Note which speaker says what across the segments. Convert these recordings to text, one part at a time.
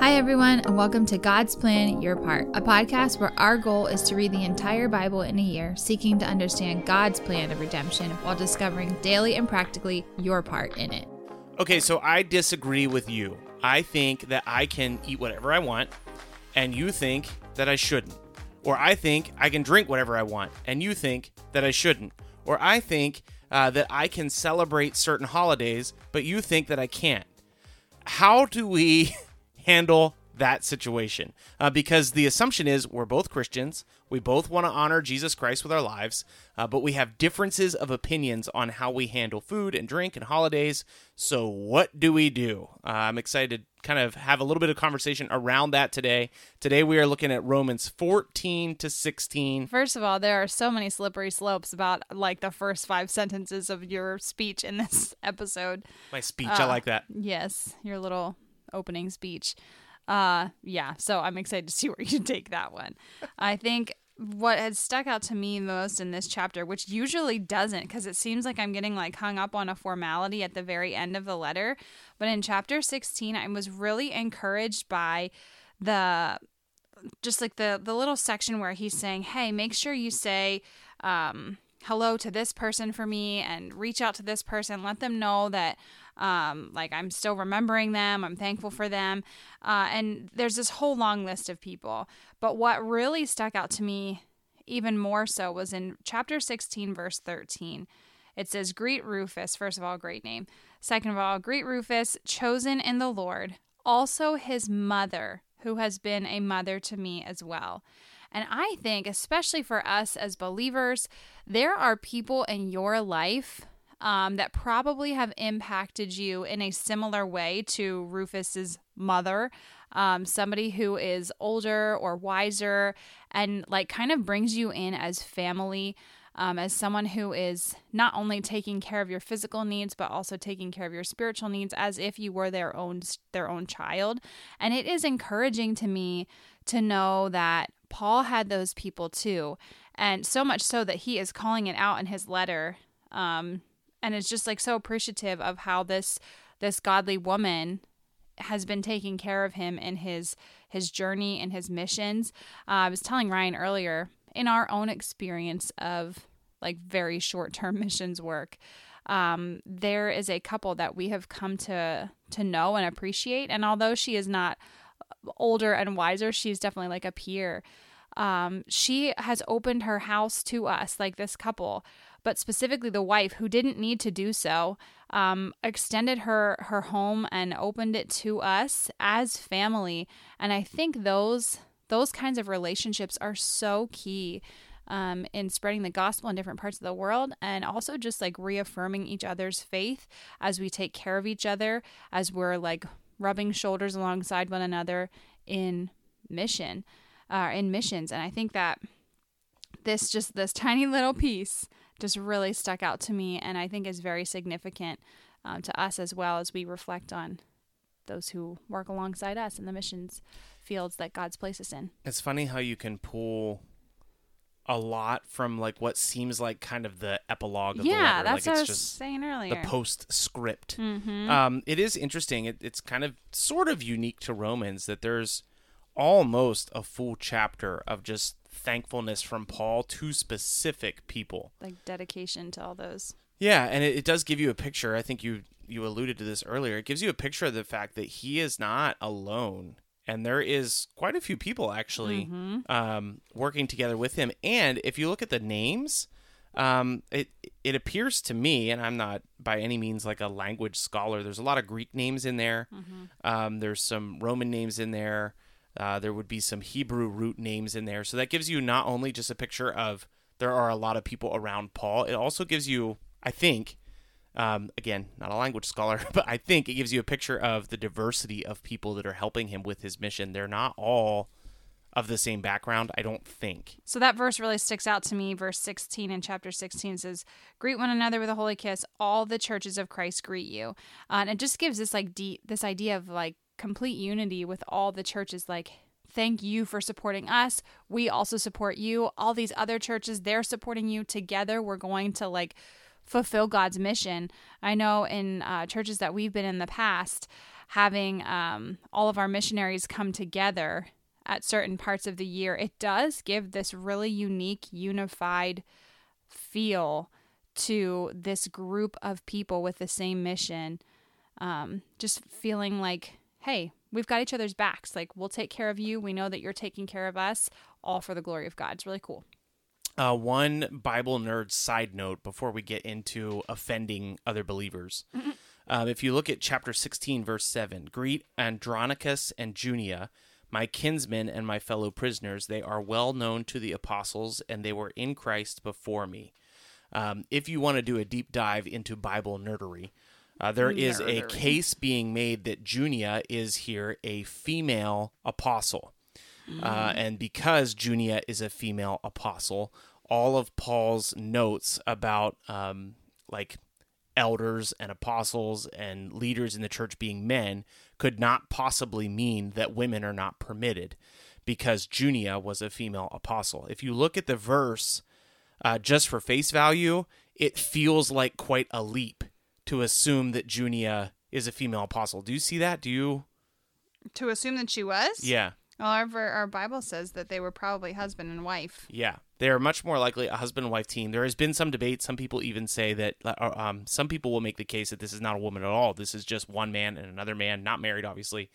Speaker 1: Hi, everyone, and welcome to God's Plan Your Part, a podcast where our goal is to read the entire Bible in a year, seeking to understand God's plan of redemption while discovering daily and practically your part in it.
Speaker 2: Okay, so I disagree with you. I think that I can eat whatever I want, and you think that I shouldn't. Or I think I can drink whatever I want, and you think that I shouldn't. Or I think uh, that I can celebrate certain holidays, but you think that I can't. How do we handle that situation uh, because the assumption is we're both Christians. We both want to honor Jesus Christ with our lives, uh, but we have differences of opinions on how we handle food and drink and holidays. So, what do we do? Uh, I'm excited to kind of have a little bit of conversation around that today. Today, we are looking at Romans 14 to 16.
Speaker 1: First of all, there are so many slippery slopes about like the first five sentences of your speech in this episode.
Speaker 2: My speech, I like that.
Speaker 1: Yes, your little opening speech. Uh, yeah, so I'm excited to see where you take that one. I think what has stuck out to me most in this chapter, which usually doesn't, because it seems like I'm getting like hung up on a formality at the very end of the letter. But in chapter 16, I was really encouraged by the just like the the little section where he's saying, "Hey, make sure you say um, hello to this person for me and reach out to this person. Let them know that um, like I'm still remembering them. I'm thankful for them. Uh, and there's this whole long list of people. But what really stuck out to me even more so was in chapter 16, verse 13. It says, Greet Rufus. First of all, great name. Second of all, greet Rufus, chosen in the Lord, also his mother, who has been a mother to me as well. And I think, especially for us as believers, there are people in your life um, that probably have impacted you in a similar way to Rufus's mother. Um, somebody who is older or wiser and like kind of brings you in as family. Um, as someone who is not only taking care of your physical needs but also taking care of your spiritual needs as if you were their own their own child and it is encouraging to me to know that Paul had those people too and so much so that he is calling it out in his letter um, and is just like so appreciative of how this this godly woman has been taking care of him in his his journey and his missions. Uh, I was telling Ryan earlier in our own experience of like very short term missions work. Um, there is a couple that we have come to to know and appreciate, and although she is not older and wiser, she's definitely like a peer. Um, she has opened her house to us, like this couple, but specifically the wife who didn't need to do so um, extended her her home and opened it to us as family. And i think those those kinds of relationships are so key um, in spreading the gospel in different parts of the world and also just like reaffirming each other's faith as we take care of each other as we're like rubbing shoulders alongside one another in mission uh, in missions. And i think that this just this tiny little piece just really stuck out to me and I think is very significant um, to us as well as we reflect on those who work alongside us in the missions fields that God's placed us in.
Speaker 2: It's funny how you can pull a lot from like what seems like kind of the epilogue of
Speaker 1: yeah,
Speaker 2: the letter.
Speaker 1: that's
Speaker 2: like
Speaker 1: what I was saying earlier.
Speaker 2: the postscript.
Speaker 1: mm-hmm.
Speaker 2: Um, it is interesting. It, it's kind of sort of unique to Romans that there's almost a full chapter of just thankfulness from Paul to specific people.
Speaker 1: like dedication to all those.
Speaker 2: Yeah, and it, it does give you a picture. I think you you alluded to this earlier. It gives you a picture of the fact that he is not alone, and there is quite a few people actually
Speaker 1: Mm-hmm.
Speaker 2: um, working together with him. And if you look at the names, um, it it appears to me, and I'm not by any means like a language scholar. There's a lot of Greek names in there. Um, there's some Roman names in there. Uh, there would be some Hebrew root names in there. So that gives you not only just a picture of there are a lot of people around Paul. It also gives you, I think, um, again, not a language scholar, but I think it gives you a picture of the diversity of people that are helping him with his mission. They're not all of the same background, I don't think.
Speaker 1: So that verse really sticks out to me. Verse 16 in chapter 16 says, "Greet one another with a holy kiss. All the churches of Christ greet you." Uh, and it just gives this like deep, this idea of like complete unity with all the churches. Like, thank you for supporting us. We also support you. All these other churches, they're supporting you. Together, we're going to like fulfill God's mission. I know in uh, churches that we've been in the past, having um, all of our missionaries come together at certain parts of the year, it does give this really unique, unified feel to this group of people with the same mission. Um, just feeling like, hey, we've got each other's backs. Like, we'll take care of you. We know that you're taking care of us, all for the glory of God. It's really cool.
Speaker 2: Uh, one Bible nerd side note before we get into offending other believers. Um, if you look at chapter 16, verse 7, greet Andronicus and Junia, my kinsmen and my fellow prisoners. They are well known to the apostles, and they were in Christ before me. Um, if you want to do a deep dive into Bible nerdery, uh, there is a case being made that Junia is here a female apostle. Uh, and because Junia is a female apostle, all of Paul's notes about um, like elders and apostles and leaders in the church being men could not possibly mean that women are not permitted because Junia was a female apostle. If you look at the verse uh, just for face value, it feels like quite a leap to assume that Junia is a female apostle. Do you see that? Do you?
Speaker 1: To assume that she was?
Speaker 2: Yeah.
Speaker 1: Well, our, our Bible says that they were probably husband and wife.
Speaker 2: Yeah, they are much more likely a husband and wife team. There has been some debate. Some people even say that. uh, Um, some people will make the case that this is not a woman at all. This is just one man and another man, not married, obviously.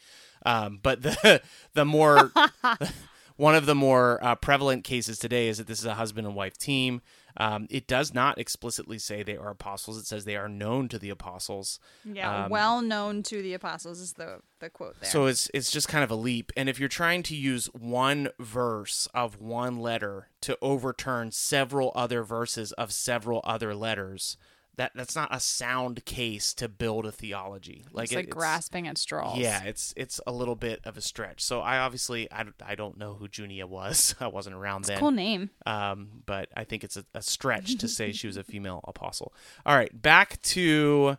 Speaker 2: Um, but the the more one of the more uh, prevalent cases today is that this is a husband and wife team. Um, it does not explicitly say they are apostles. It says they are known to the apostles.
Speaker 1: Yeah,
Speaker 2: Um,
Speaker 1: well known to the apostles is the the quote there.
Speaker 2: So it's it's just kind of a leap. And if you're trying to use one verse of one letter to overturn several other verses of several other letters, that that's not a sound case to build a theology. Like
Speaker 1: it's
Speaker 2: it-
Speaker 1: like grasping at straws.
Speaker 2: Yeah, it's it's a little bit of a stretch. So I obviously I, don't- I don't know who Junia was. I wasn't around then.
Speaker 1: cool name.
Speaker 2: Um, but I think it's a, a stretch to say she was a female apostle. All right, back to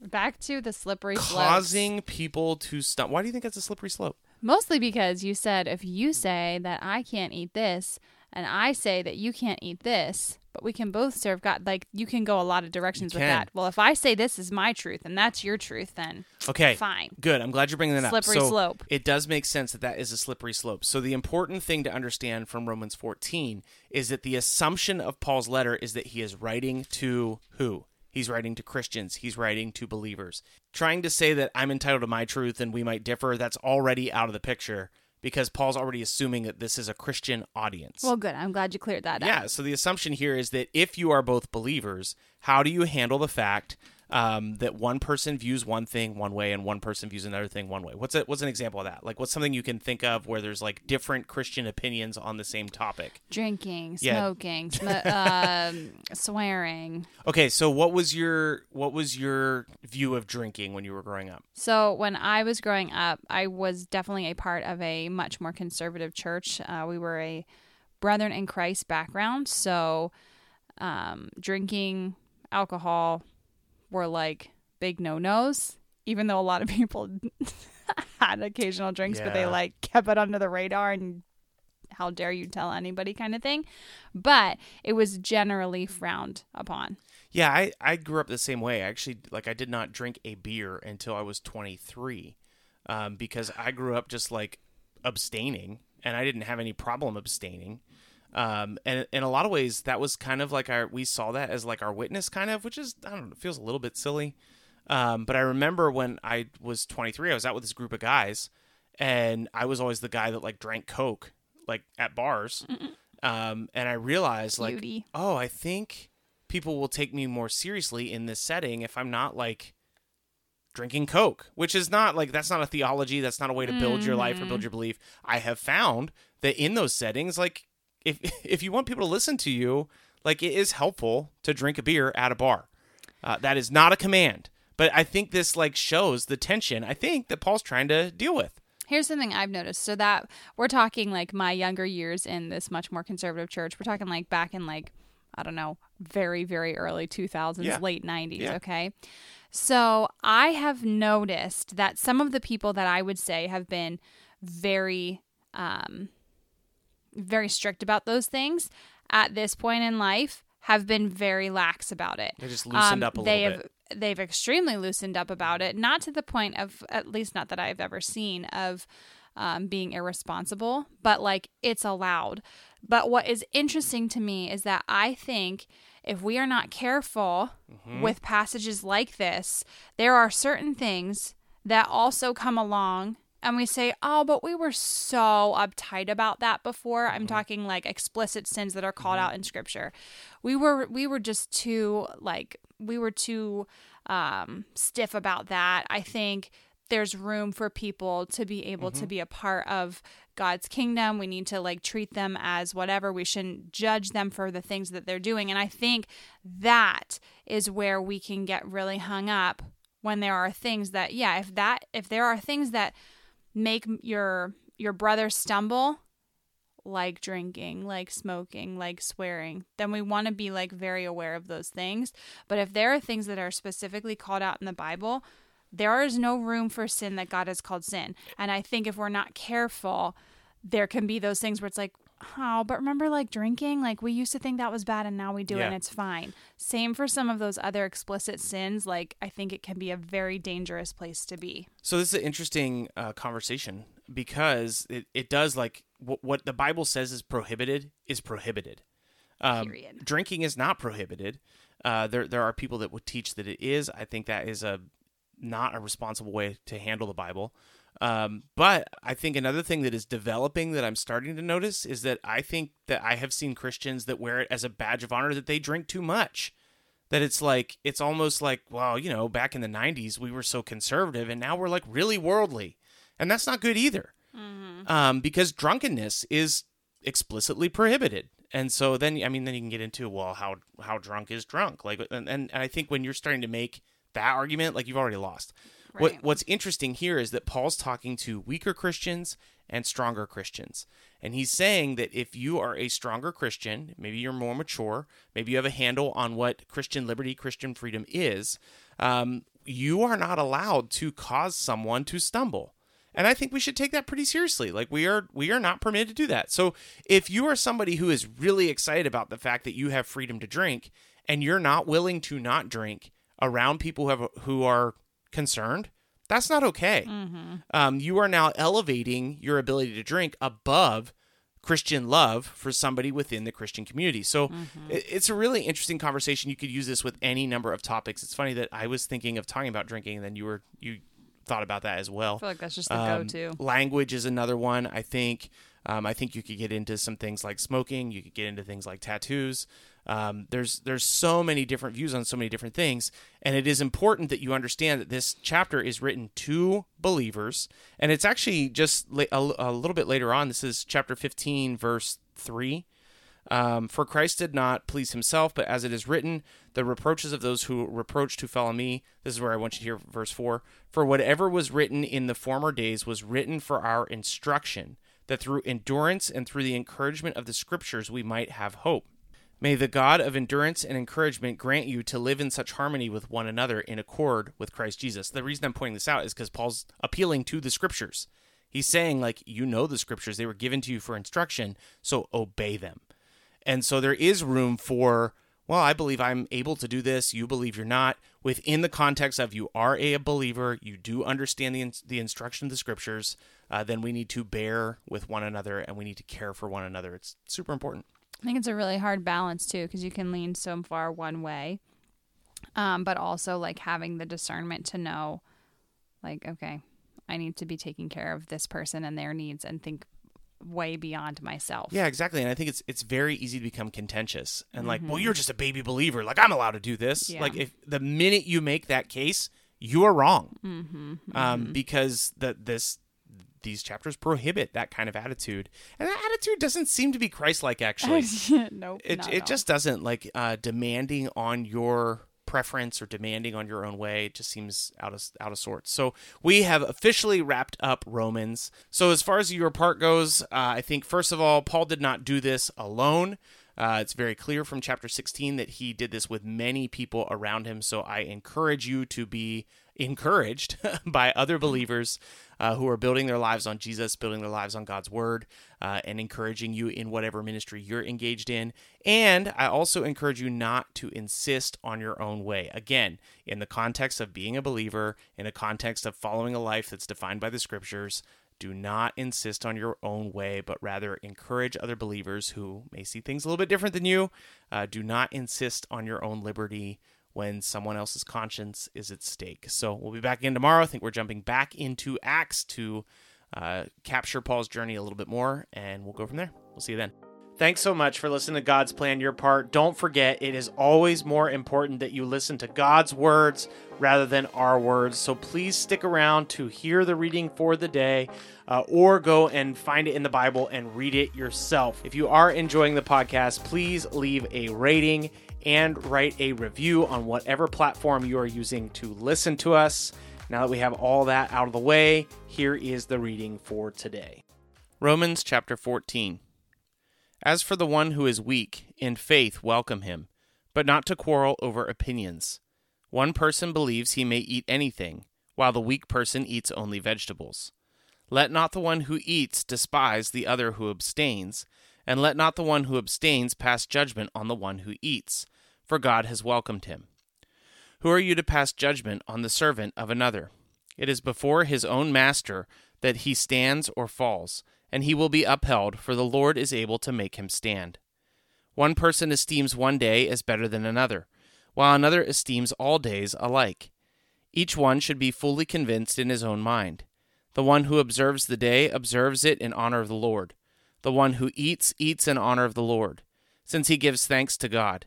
Speaker 1: Back to the slippery slopes.
Speaker 2: causing people to stop. Why do you think it's a slippery slope?
Speaker 1: Mostly because you said if you say that I can't eat this and I say that you can't eat this, but we can both serve God, like you can go a lot of directions with that. Well, if I say this is my truth and that's your truth, then
Speaker 2: Okay.
Speaker 1: fine.
Speaker 2: Good. I'm glad you're bringing that
Speaker 1: Slippery
Speaker 2: up. So
Speaker 1: slope.
Speaker 2: It does make sense that that is a slippery slope. So the important thing to understand from Romans 14 is that the assumption of Paul's letter is that he is writing to who? He's writing to Christians. He's writing to believers. Trying to say that I'm entitled to my truth and we might differ, that's already out of the picture because Paul's already assuming that this is a Christian audience.
Speaker 1: Well, good. I'm glad you cleared that up.
Speaker 2: Yeah, so the assumption here is that if you are both believers, how do you handle the fact um, that one person views one thing one way and one person views another thing one way? What's a, what's an example of that? Like, what's something you can think of where there's like different Christian opinions on the same topic?
Speaker 1: Drinking,
Speaker 2: Yeah.
Speaker 1: smoking, sm- um, swearing.
Speaker 2: Okay, so what was your what was your view of drinking when you were growing up?
Speaker 1: So when I was growing up, I was definitely a part of a much more conservative church. Uh, we were a Brethren in Christ background, so um, drinking, alcohol were like big no nos. Even though a lot of people had occasional drinks, but they like kept it under the radar and how dare you tell anybody kind of thing. But it was generally frowned upon.
Speaker 2: Yeah, I, I grew up the same way. I actually like I did not drink a beer until I was 23, um, because I grew up just like abstaining, and I didn't have any problem abstaining. Um, and in a lot of ways, that was kind of like our we saw that as like our witness, kind of, which is I don't know, it feels a little bit silly. Um, but I remember when I was 23, I was out with this group of guys, and I was always the guy that like drank Coke like at bars. Um, and I realized like,
Speaker 1: Cutie.
Speaker 2: oh, I think people will take me more seriously in this setting if I'm not like drinking Coke, which is not like that's not a theology. That's not a way to build your life or build your belief. I have found that in those settings, like if if you want people to listen to you, like it is helpful to drink a beer at a bar. Uh, that is not a command, but I think this like shows the tension. I think that Paul's trying to deal with.
Speaker 1: Here's something I've noticed. So that we're talking like my younger years in this much more conservative church. We're talking like back in like I don't know, very very early 2000s,
Speaker 2: Yeah.
Speaker 1: late 90s,
Speaker 2: Yeah.
Speaker 1: okay? So, I have noticed that some of the people that I would say have been very um very strict about those things at this point in life have been very lax about it.
Speaker 2: They just loosened
Speaker 1: Um,
Speaker 2: up a
Speaker 1: they
Speaker 2: little
Speaker 1: have,
Speaker 2: bit.
Speaker 1: They've extremely loosened up about it, not to the point of, at least not that I've ever seen, of um, being irresponsible, but like it's allowed. But what is interesting to me is that I think if we are not careful
Speaker 2: Mm-hmm.
Speaker 1: with passages like this, there are certain things that also come along and we say, oh, but we were so uptight about that before. I'm mm-hmm. talking like explicit sins that are called out mm-hmm. in scripture. We were we were just too like we were too um, stiff about that. I think there's room for people to be able to mm-hmm. be a part of God's kingdom. We need to like treat them as whatever. We shouldn't judge them for the things that they're doing. And I think that is where we can get really hung up when there are things that yeah, if that if there are things that make your your brother stumble like drinking, like smoking, like swearing, then we want to be like very aware of those things. But if there are things that are specifically called out in the Bible, there is no room for sin that God has called sin. And I think if we're not careful, there can be those things where it's like, oh, but remember like drinking? Like we used to think that was bad and now we do it and it's fine. Same for some of those other explicit sins. Like I think it can be a very dangerous place to be.
Speaker 2: So this is an interesting uh, conversation because it, it does like what, what the Bible says is prohibited is prohibited. Um,
Speaker 1: Period.
Speaker 2: Drinking is not prohibited. Uh, there there are people that would teach that it is. I think that is a not a responsible way to handle the Bible. Um, but I think another thing that is developing that I'm starting to notice is that I think that I have seen Christians that wear it as a badge of honor that they drink too much. That it's like it's almost like well, you know, back in the '90s we were so conservative, and now we're like really worldly, and that's not good either. Um, because drunkenness is explicitly prohibited. And so then, I mean, then you can get into well, how how drunk is drunk? Like, and, and I think when you're starting to make that argument, like you've already lost. What What's interesting here is that Paul's talking to weaker Christians and stronger Christians, and he's saying that if you are a stronger Christian, maybe you're more mature, maybe you have a handle on what Christian liberty, Christian freedom is, um, you are not allowed to cause someone to stumble. And I think we should take that pretty seriously. Like we are we are not permitted to do that. So if you are somebody who is really excited about the fact that you have freedom to drink and you're not willing to not drink around people who have who are concerned, that's not okay. Um, you are now elevating your ability to drink above Christian love for somebody within the Christian community. So it, it's a really interesting conversation. You could use this with any number of topics. It's funny that I was thinking of talking about drinking, and then you were you thought about that as well.
Speaker 1: I feel like that's just the
Speaker 2: Um,
Speaker 1: go-to.
Speaker 2: Language is another one. I think. Um, I think you could get into some things like smoking. You could get into things like tattoos. Um, there's there's so many different views on so many different things, and it is important that you understand that this chapter is written to believers, and it's actually just a, a little bit later on. This is chapter 15, verse three. Um, for Christ did not please himself, but as it is written, the reproaches of those who reproach to follow me. This is where I want you to hear verse 4. For whatever was written in the former days was written for our instruction, that through endurance and through the encouragement of the scriptures we might have hope. May the God of endurance and encouragement grant you to live in such harmony with one another in accord with Christ Jesus. The reason I'm pointing this out is because Paul's appealing to the scriptures. He's saying, like, you know the scriptures, they were given to you for instruction, so obey them. And so there is room for, well, I believe I'm able to do this. You believe you're not. Within the context of you are a believer, you do understand the, the instruction of the scriptures, uh, then we need to bear with one another and we need to care for one another. It's super important.
Speaker 1: I think it's a really hard balance too because you can lean so far one way, um, but also like having the discernment to know, like, okay, I need to be taking care of this person and their needs and think way beyond myself.
Speaker 2: Yeah, exactly. And I think it's it's very easy to become contentious and like, well, you're just a baby believer. Like I'm allowed to do this.
Speaker 1: Yeah.
Speaker 2: Like if the minute you make that case, you are wrong. Mm-hmm, um, because the this these chapters prohibit that kind of attitude, and that attitude doesn't seem to be Christ-like. Actually,
Speaker 1: nope.
Speaker 2: it it
Speaker 1: all.
Speaker 2: just doesn't like uh, demanding on your preference or demanding on your own way. It just seems out of out of sorts. So we have officially wrapped up Romans. So as far as your part goes, uh, I think first of all, Paul did not do this alone. Uh, it's very clear from chapter 16 that he did this with many people around him. So I encourage you to be encouraged by other believers uh, who are building their lives on Jesus, building their lives on God's word, uh, and encouraging you in whatever ministry you're engaged in. And I also encourage you not to insist on your own way. Again, in the context of being a believer, in a context of following a life that's defined by the scriptures, do not insist on your own way, but rather encourage other believers who may see things a little bit different than you. Uh, do not insist on your own liberty when someone else's conscience is at stake. So we'll be back again tomorrow. I think we're jumping back into Acts to uh, capture Paul's journey a little bit more, and we'll go from there. We'll see you then. Thanks so much for listening to God's Plan Your Part. Don't forget, it is always more important that you listen to God's words rather than our words. So please stick around to hear the reading for the day uh, or go and find it in the Bible and read it yourself. If you are enjoying the podcast, please leave a rating and write a review on whatever platform you are using to listen to us. Now that we have all that out of the way, here is the reading for today Romans chapter 14. As for the one who is weak, in faith welcome him, but not to quarrel over opinions. One person believes he may eat anything, while the weak person eats only vegetables. Let not the one who eats despise the other who abstains, and let not the one who abstains pass judgment on the one who eats, for God has welcomed him. Who are you to pass judgment on the servant of another? It is before his own master that he stands or falls and he will be upheld, for the Lord is able to make him stand. One person esteems one day as better than another, while another esteems all days alike. Each one should be fully convinced in his own mind. The one who observes the day observes it in honor of the Lord. The one who eats, eats in honor of the Lord, since he gives thanks to God.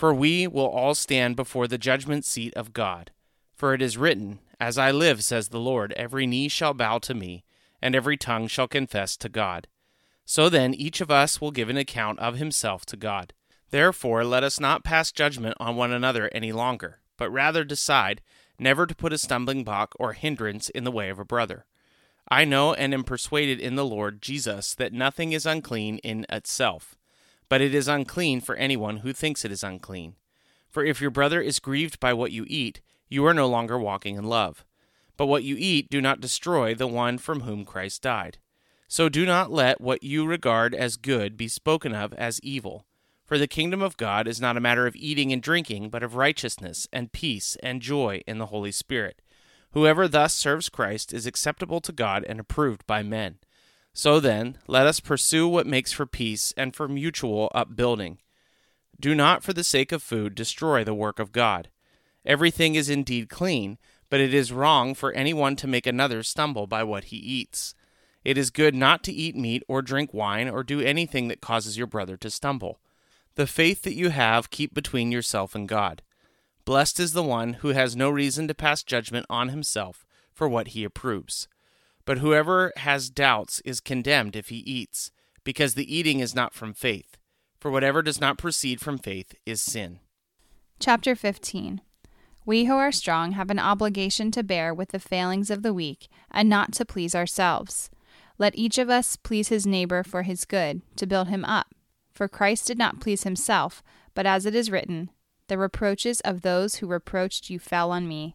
Speaker 2: For we will all stand before the judgment seat of God. For it is written, As I live, says the Lord, every knee shall bow to me and every tongue shall confess to God. So then each of us will give an account of himself to God. Therefore, let us not pass judgment on one another any longer, but rather decide never to put a stumbling block or hindrance in the way of a brother. I know and am persuaded in the Lord Jesus that nothing is unclean in itself, but it is unclean for anyone who thinks it is unclean. For if your brother is grieved by what you eat, you are no longer walking in love. But what you eat do not destroy the one from whom Christ died. So do not let what you regard as good be spoken of as evil. For the kingdom of God is not a matter of eating and drinking, but of righteousness and peace and joy in the Holy Spirit. Whoever thus serves Christ is acceptable to God and approved by men. So then, let us pursue what makes for peace and for mutual upbuilding. Do not, for the sake of food, destroy the work of God. Everything is indeed clean but it is wrong for anyone to make another stumble by what he eats. It is good not to eat meat or drink wine or do anything that causes your brother to stumble. The faith that you have keep between yourself and God. Blessed is the one who has no reason to pass judgment on himself for what he approves. But whoever has doubts is condemned if he eats, because the eating is not from faith. For whatever does not proceed from faith is sin.
Speaker 1: Chapter 15 we who are strong have an obligation to bear with the failings of the weak, and not to please ourselves. Let each of us please his neighbor for his good, to build him up. For Christ did not please himself, but as it is written, The reproaches of those who reproached you fell on me.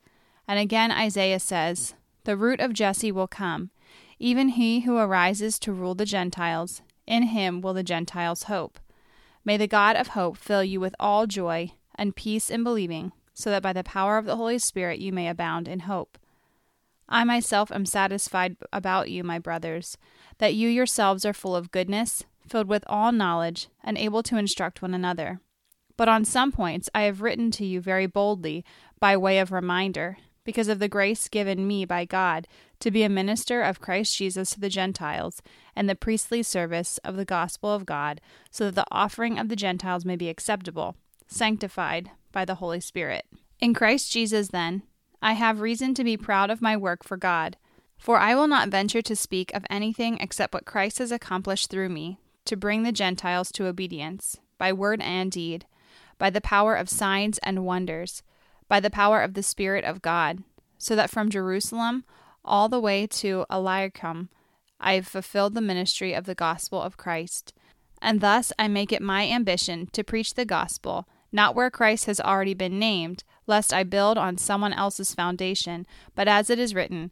Speaker 1: And again, Isaiah says, The root of Jesse will come, even he who arises to rule the Gentiles. In him will the Gentiles hope. May the God of hope fill you with all joy and peace in believing, so that by the power of the Holy Spirit you may abound in hope. I myself am satisfied about you, my brothers, that you yourselves are full of goodness, filled with all knowledge, and able to instruct one another. But on some points I have written to you very boldly, by way of reminder, because of the grace given me by God to be a minister of Christ Jesus to the Gentiles, and the priestly service of the gospel of God, so that the offering of the Gentiles may be acceptable, sanctified by the Holy Spirit. In Christ Jesus, then, I have reason to be proud of my work for God. For I will not venture to speak of anything except what Christ has accomplished through me, to bring the Gentiles to obedience, by word and deed, by the power of signs and wonders, by the power of the Spirit of God, so that from Jerusalem all the way to Illyricum I have fulfilled the ministry of the gospel of Christ. And thus I make it my ambition to preach the gospel, not where Christ has already been named, lest I build on someone else's foundation, but as it is written,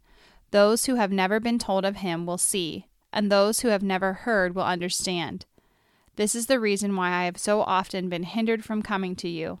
Speaker 1: Those who have never been told of him will see, and those who have never heard will understand. This is the reason why I have so often been hindered from coming to you.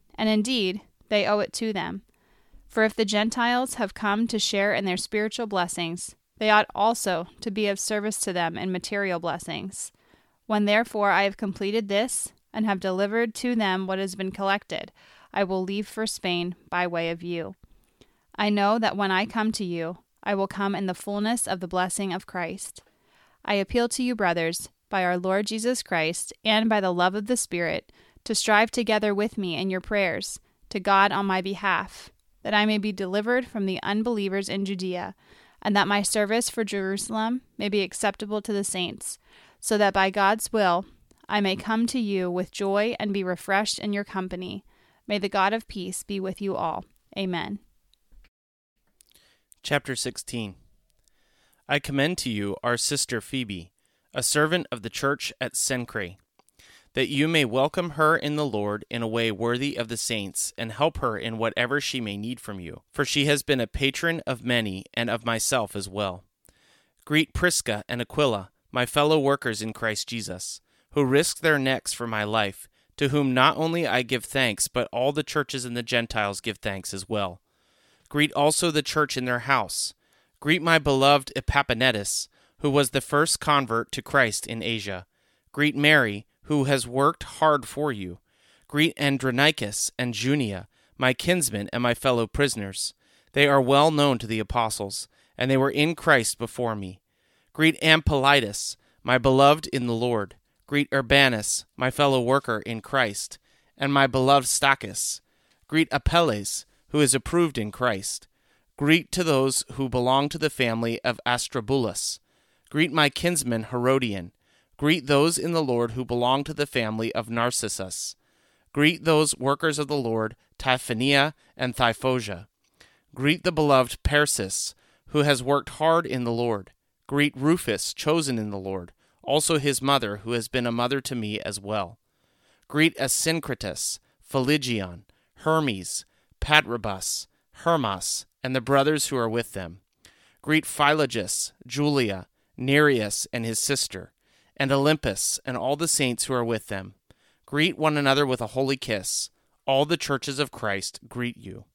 Speaker 1: and indeed they owe it to them. For if the Gentiles have come to share in their spiritual blessings, they ought also to be of service to them in material blessings. When therefore I have completed this, and have delivered to them what has been collected, I will leave for Spain by way of you. I know that when I come to you, I will come in the fullness of the blessing of Christ. I appeal to you, brothers, by our Lord Jesus Christ, and by the love of the Spirit, to strive together with me in your prayers to God on my behalf, that I may be delivered from the unbelievers in Judea, and that my service for Jerusalem may be acceptable to the saints, so that by God's will I may come to you with joy and be refreshed in your company. May the God of peace be with you all. Amen.
Speaker 2: Chapter 16 I commend to you our sister Phoebe, a servant of the church at Cenchreae, that you may welcome her in the Lord in a way worthy of the saints, and help her in whatever she may need from you. For she has been a patron of many, and of myself as well. Greet Prisca and Aquila, my fellow workers in Christ Jesus, who risked their necks for my life, to whom not only I give thanks, but all the churches and the Gentiles give thanks as well. Greet also the church in their house. Greet my beloved Epaphranetus, who was the first convert to Christ in Asia. Greet Mary, who has worked hard for you. Greet Andronicus and Junia, my kinsmen and my fellow prisoners. They are well known to the apostles, and they were in Christ before me. Greet Ampliatus, my beloved in the Lord. Greet Urbanus, my fellow worker in Christ, and my beloved Stachys. Greet Apelles, who is approved in Christ. Greet to those who belong to the family of Aristobulus. Greet my kinsman Herodion. Greet those in the Lord who belong to the family of Narcissus. Greet those workers of the Lord, Tryphaena and Tryphosa. Greet the beloved Persis, who has worked hard in the Lord. Greet Rufus, chosen in the Lord, also his mother, who has been a mother to me as well. Greet Asyncritus, Phlegon, Hermes, Patrobas, Hermas, and the brothers who are with them. Greet Philologus, Julia, Nereus and his sister, and Olympas and all the saints who are with them. Greet one another with a holy kiss. All the churches of Christ greet you.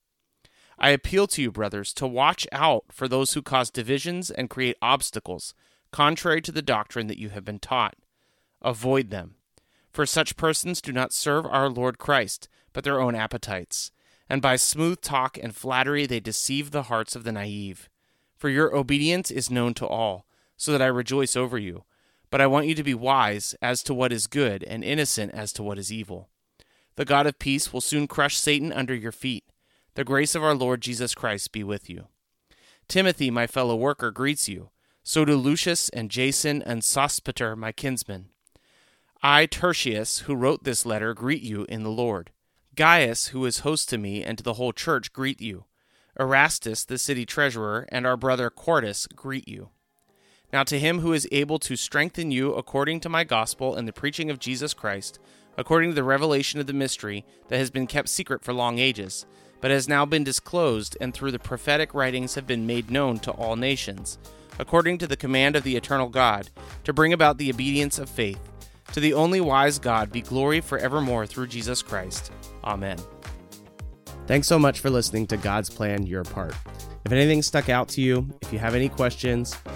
Speaker 2: I appeal to you, brothers, to watch out for those who cause divisions and create obstacles, contrary to the doctrine that you have been taught. Avoid them. For such persons do not serve our Lord Christ, but their own appetites and by smooth talk and flattery they deceive the hearts of the naive. For your obedience is known to all, so that I rejoice over you. But I want you to be wise as to what is good and innocent as to what is evil. The God of peace will soon crush Satan under your feet. The grace of our Lord Jesus Christ be with you. Timothy, my fellow worker, greets you. So do Lucius and Jason and Sosipater, my kinsmen. I, Tertius, who wrote this letter, greet you in the Lord. Gaius, who is host to me and to the whole church, greet you. Erastus, the city treasurer, and our brother Quartus greet you. Now to him who is able to strengthen you according to my gospel and the preaching of Jesus Christ, according to the revelation of the mystery that has been kept secret for long ages, but has now been disclosed and through the prophetic writings have been made known to all nations, according to the command of the eternal God, to bring about the obedience of faith. To the only wise God be glory forevermore through Jesus Christ. Amen.
Speaker 3: Thanks so much for listening to God's Plan Your Part. If anything stuck out to you, if you have any questions,